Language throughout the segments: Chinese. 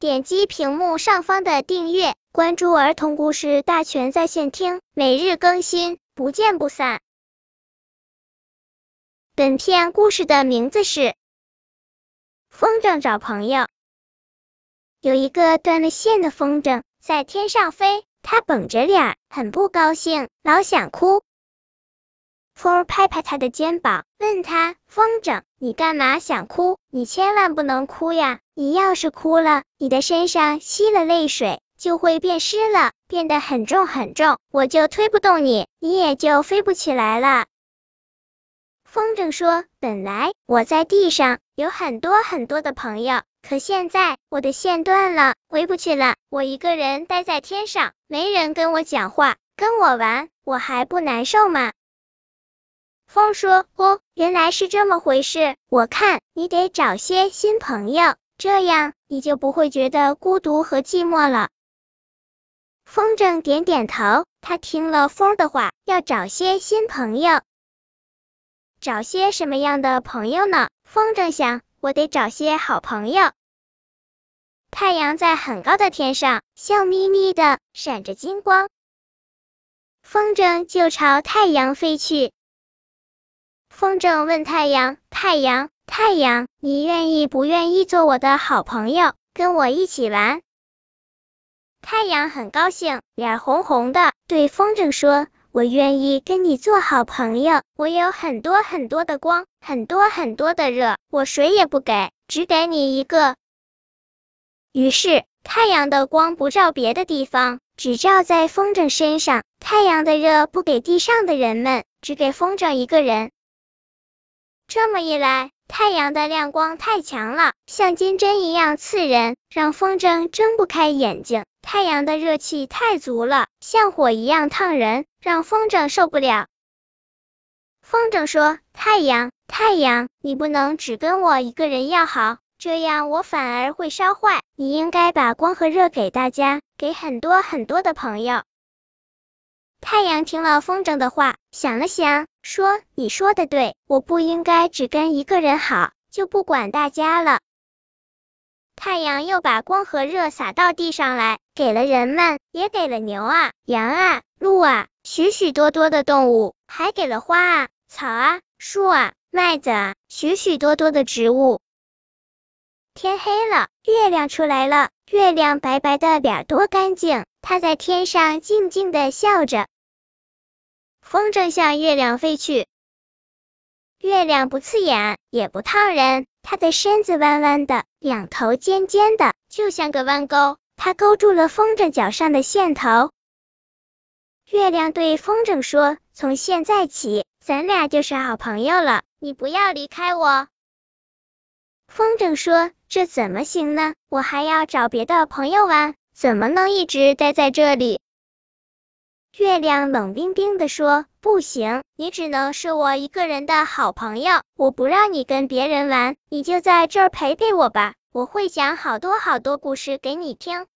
点击屏幕上方的订阅，关注儿童故事大全在线听，每日更新，不见不散。本片故事的名字是《风筝找朋友》。有一个断了线的风筝在天上飞，它绷着脸，很不高兴，老想哭。风拍拍他的肩膀，问他：“风筝，你干嘛想哭？你千万不能哭呀！你要是哭了，你的身上吸了泪水就会变湿了，变得很重很重，我就推不动你，你也就飞不起来了。”风筝说：“本来我在地上有很多很多的朋友，可现在我的线断了，回不去了。我一个人待在天上，没人跟我讲话，跟我玩，我还不难受吗？”风说：“哦，原来是这么回事。我看你得找些新朋友，这样你就不会觉得孤独和寂寞了。”风筝点点头，他听了风的话，要找些新朋友。找些什么样的朋友呢？风筝想，我得找些好朋友。太阳在很高的天上，笑眯眯的，闪着金光。风筝就朝太阳飞去。风筝问太阳：“太阳，太阳，你愿意不愿意做我的好朋友，跟我一起玩？”太阳很高兴，脸红红的，对风筝说：“我愿意跟你做好朋友。我有很多很多的光，很多很多的热，我谁也不给，只给你一个。”于是，太阳的光不照别的地方，只照在风筝身上；太阳的热不给地上的人们，只给风筝一个人。这么一来，太阳的亮光太强了，像金针一样刺人，让风筝睁不开眼睛；太阳的热气太足了，像火一样烫人，让风筝受不了。风筝说：“太阳，太阳，你不能只跟我一个人要好，这样我反而会烧坏。你应该把光和热给大家，给很多很多的朋友。”太阳听了风筝的话，想了想，说：“你说的对，我不应该只跟一个人好，就不管大家了。”太阳又把光和热洒到地上来，给了人们，也给了牛啊、羊啊、鹿啊，许许多多的动物，还给了花啊、草啊、树啊、麦子啊，许许多多的植物。天黑了，月亮出来了，月亮白白的脸多干净。它在天上静静的笑着，风筝向月亮飞去。月亮不刺眼，也不烫人，它的身子弯弯的，两头尖尖的，就像个弯钩。它勾住了风筝脚上的线头。月亮对风筝说：“从现在起，咱俩就是好朋友了，你不要离开我。”风筝说：“这怎么行呢？我还要找别的朋友玩。”怎么能一直待在这里？月亮冷冰冰的说：“不行，你只能是我一个人的好朋友。我不让你跟别人玩，你就在这儿陪陪我吧。我会讲好多好多故事给你听。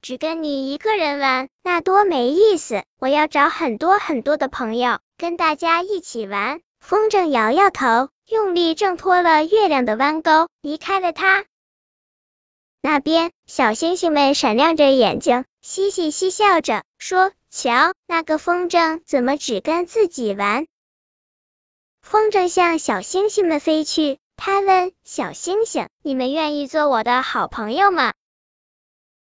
只跟你一个人玩，那多没意思。我要找很多很多的朋友，跟大家一起玩。”风筝摇摇头，用力挣脱了月亮的弯钩，离开了它。那边，小星星们闪亮着眼睛，嘻嘻嘻笑着，说：“瞧，那个风筝怎么只跟自己玩？”风筝向小星星们飞去，他问小星星：“你们愿意做我的好朋友吗？”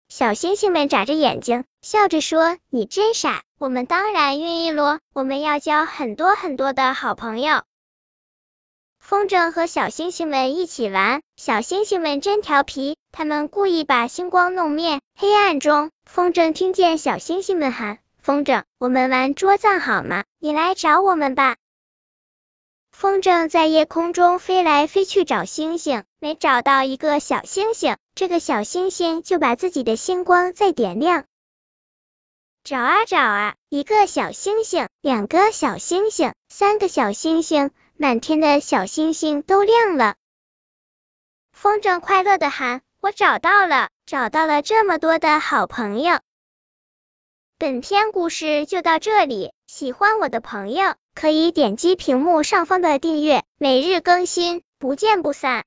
小星星们眨着眼睛，笑着说：“你真傻，我们当然愿意咯，我们要交很多很多的好朋友。”风筝和小星星们一起玩，小星星们真调皮，他们故意把星光弄灭。黑暗中，风筝听见小星星们喊：“风筝，我们玩捉藏好吗？你来找我们吧。”风筝在夜空中飞来飞去找星星，没找到一个小星星，这个小星星就把自己的星光再点亮。找啊找啊，一个小星星，两个小星星，三个小星星。满天的小星星都亮了，风筝快乐的喊：“我找到了，找到了这么多的好朋友。”本篇故事就到这里，喜欢我的朋友可以点击屏幕上方的订阅，每日更新，不见不散。